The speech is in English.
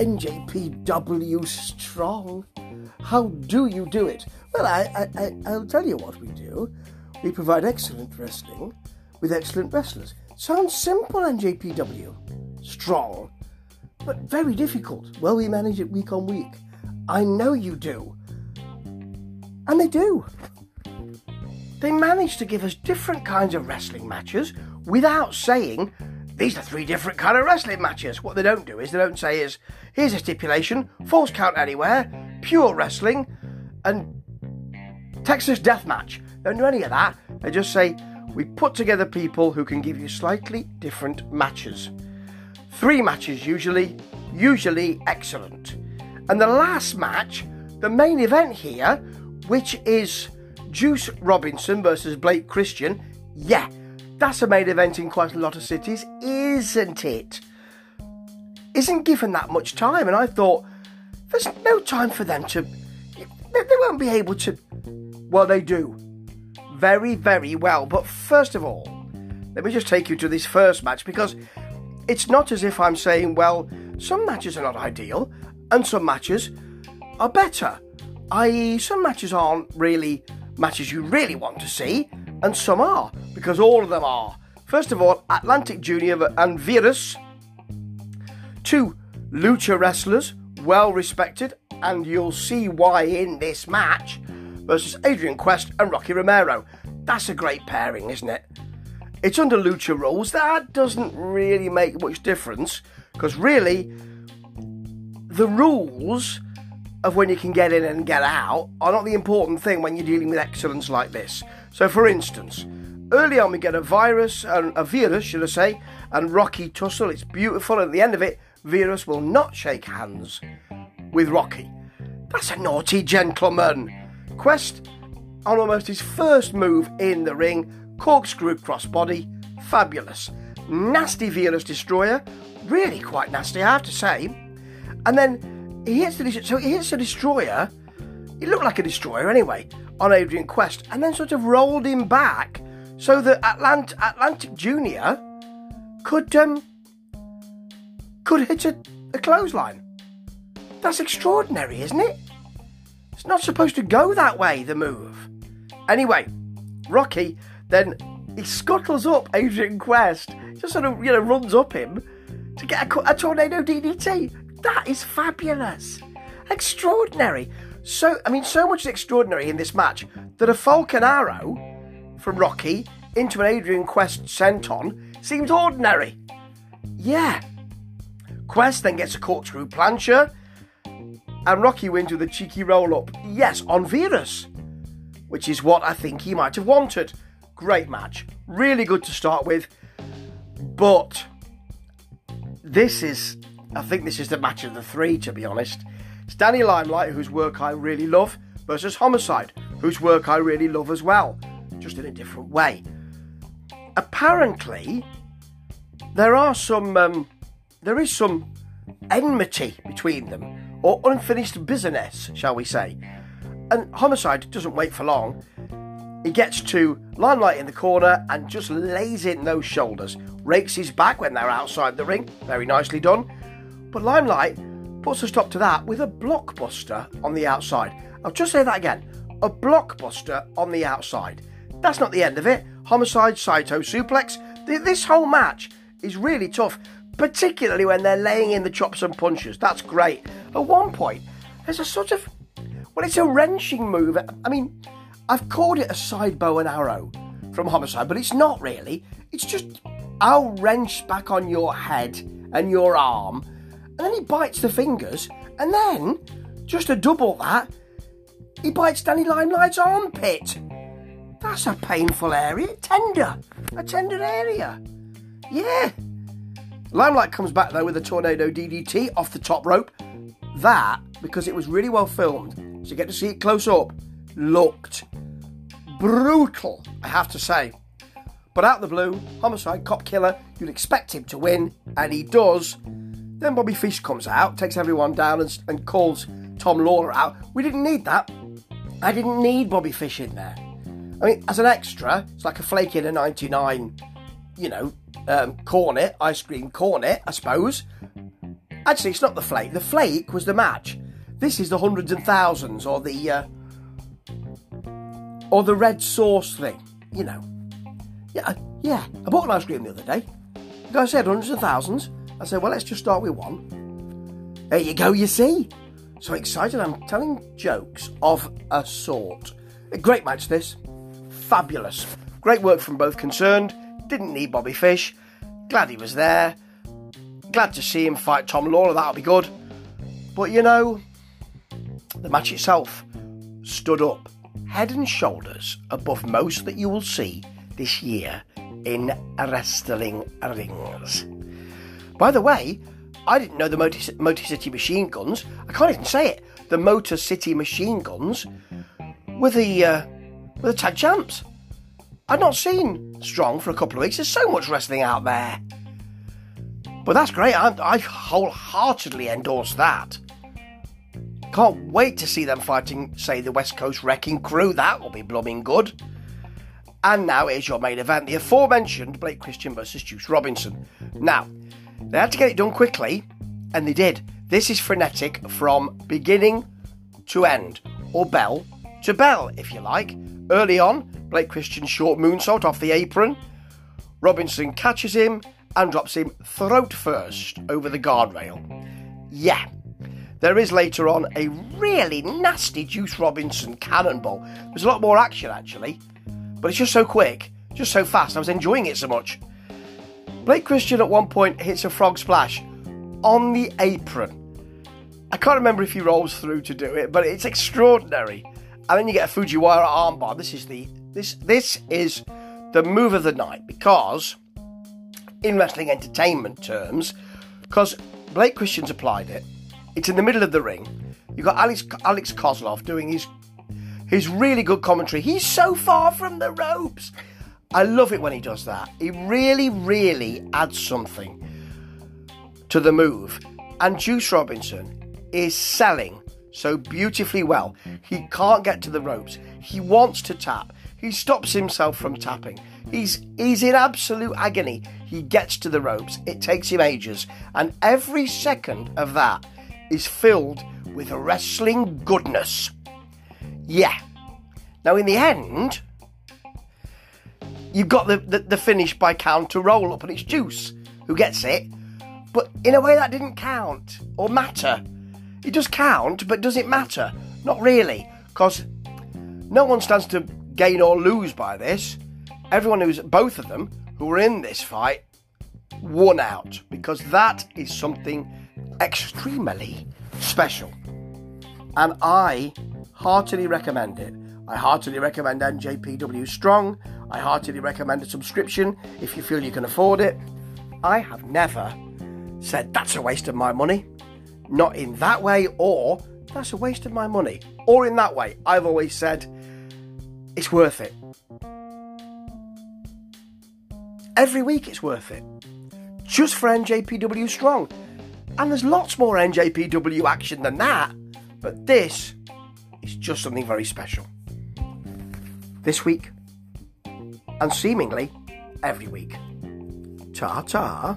NJPW Strong. How do you do it? Well, I, I, I, will tell you what we do. We provide excellent wrestling with excellent wrestlers. Sounds simple, NJPW. Strong. But very difficult. Well, we manage it week on week. I know you do. And they do. They manage to give us different kinds of wrestling matches without saying these are three different kind of wrestling matches. What they don't do is they don't say is here's a stipulation, falls count anywhere, pure wrestling, and Texas death match. They don't do any of that. They just say we put together people who can give you slightly different matches. Three matches usually, usually excellent. And the last match, the main event here, which is Juice Robinson versus Blake Christian, yeah, that's a main event in quite a lot of cities, isn't it? Isn't given that much time, and I thought there's no time for them to. They won't be able to. Well, they do. Very, very well. But first of all, let me just take you to this first match because it's not as if I'm saying, well, some matches are not ideal and some matches are better. I.e., some matches aren't really matches you really want to see, and some are, because all of them are. First of all, Atlantis Junior and Virus, two lucha wrestlers, well respected, and you'll see why in this match, versus Adrian Quest and Rocky Romero. That's a great pairing, isn't it? It's under lucha rules. That doesn't really make much difference, because really, the rules of when you can get in and get out are not the important thing when you're dealing with excellence like this. So, for instance, early on we get a virus, and a virus, should I say, and Rocky tussle. It's beautiful. At the end of it, Virus will not shake hands with Rocky. That's a naughty gentleman. Quest, on almost his first move in the ring, corkscrew crossbody, fabulous. Nasty Virus Destroyer, really quite nasty, I have to say. And then he hits the so he hits the destroyer. He looked like a destroyer anyway on Adrian Quest, and then sort of rolled him back so that Atlant- Atlantis Junior could um could hit a, a clothesline. That's extraordinary, isn't it? It's not supposed to go that way. The move. Anyway, Rocky then he scuttles up Adrian Quest, just sort of you know runs up him to get a, a tornado DDT. That is fabulous, extraordinary. So I mean, so much is extraordinary in this match that a Falcon Arrow from Rocky into an Adrian Quest senton seems ordinary. Yeah. Quest then gets a corkscrew plancher, and Rocky wins with a cheeky roll up. Yes, on Virus, which is what I think he might have wanted. Great match. Really good to start with. But this is, I think this is the match of the three, to be honest. It's Danny Limelight, whose work I really love, versus Homicide, whose work I really love as well, just in a different way. Apparently, there are some, um, there is some enmity between them, or unfinished business, shall we say. And Homicide doesn't wait for long. He gets to Limelight in the corner and just lays in those shoulders. Rakes his back when they're outside the ring. Very nicely done. But Limelight puts a stop to that with a blockbuster on the outside. I'll just say that again. A blockbuster on the outside. That's not the end of it. Homicide, Saito, suplex. This whole match is really tough, particularly when they're laying in the chops and punches. That's great. At one point, there's a sort of. Well, it's a wrenching move. I mean, I've called it a side bow and arrow from Homicide, but it's not really. It's just I'll wrench back on your head and your arm, then he bites the fingers, and then, just to double that, he bites Danny Limelight's armpit. That's a painful area. Tender. A tender area. Yeah. Limelight comes back though with a tornado DDT off the top rope. That, because it was really well filmed, so you get to see it close up, looked brutal, I have to say. But out of the blue, homicide, cop killer, you'd expect him to win, and he does. Then Bobby Fish comes out, takes everyone down, and, and calls Tom Lawlor out. We didn't need that. I didn't need Bobby Fish in there. I mean, as an extra, it's like a flake in a 99, you know, um, cornet, ice cream cornet, I suppose. Actually, it's not the flake. The flake was the match. This is the hundreds and thousands, or the uh, or the red sauce thing. You know. Yeah, yeah. I bought an ice cream the other day. The guy said hundreds and thousands. I said, well, let's just start with one. There you go. You see. So excited! I'm telling jokes of a sort. A great match. This fabulous. Great work from both concerned. Didn't need Bobby Fish. Glad he was there. Glad to see him fight Tom Lawlor, That'll be good. But you know, the match itself stood up head and shoulders above most that you will see this year in wrestling rings. By the way, I didn't know the Motor, City machine guns. I can't even say it. The Motor City machine guns were the uh, were the tag champs. I'd not seen Strong for a couple of weeks. There's so much wrestling out there. But that's great. I, I wholeheartedly endorse that. Can't wait to see them fighting, say, the West Coast Wrecking Crew. That will be blooming good. And now here's your main event the aforementioned Blake Christian versus Juice Robinson. Now, they had to get it done quickly, and they did. This is frenetic from beginning to end, or bell to bell, if you like. Early on, Blake Christian's short moonsault off the apron. Robinson catches him and drops him throat first over the guardrail. Yeah, there is later on a really nasty Juice Robinson cannonball. There's a lot more action actually, but it's just so quick, just so fast. I was enjoying it so much. Blake Christian at one point hits a frog splash on the apron. I can't remember if he rolls through to do it, but it's extraordinary. And then you get a Fujiwara armbar. This is the this this is the move of the night because in wrestling entertainment terms, because Blake Christian's applied it it's in the middle of the ring. You've got Alex, Alex Koslov doing his his really good commentary. He's so far from the ropes. I love it when he does that. He really, really adds something to the move. And Juice Robinson is selling so beautifully well. He can't get to the ropes. He wants to tap. He stops himself from tapping. He's he's in absolute agony. He gets to the ropes. It takes him ages. And every second of that is filled with wrestling goodness. Yeah. Now, in the end, you've got the, the, the finish by counter roll up, and it's Juice who gets it. But in a way, that didn't count or matter. It does count, but does it matter? Not really, because no one stands to gain or lose by this. Everyone who's both of them who were in this fight won out because that is something extremely special. And I heartily recommend it. I heartily recommend NJPW Strong. I heartily recommend a subscription if you feel you can afford it. I have never said that's a waste of my money. Not in that way, or that's a waste of my money. Or in that way. I've always said it's worth it. Every week it's worth it. Just for NJPW Strong. And there's lots more NJPW action than that, but this is just something very special. This week, and seemingly every week. Ta ta.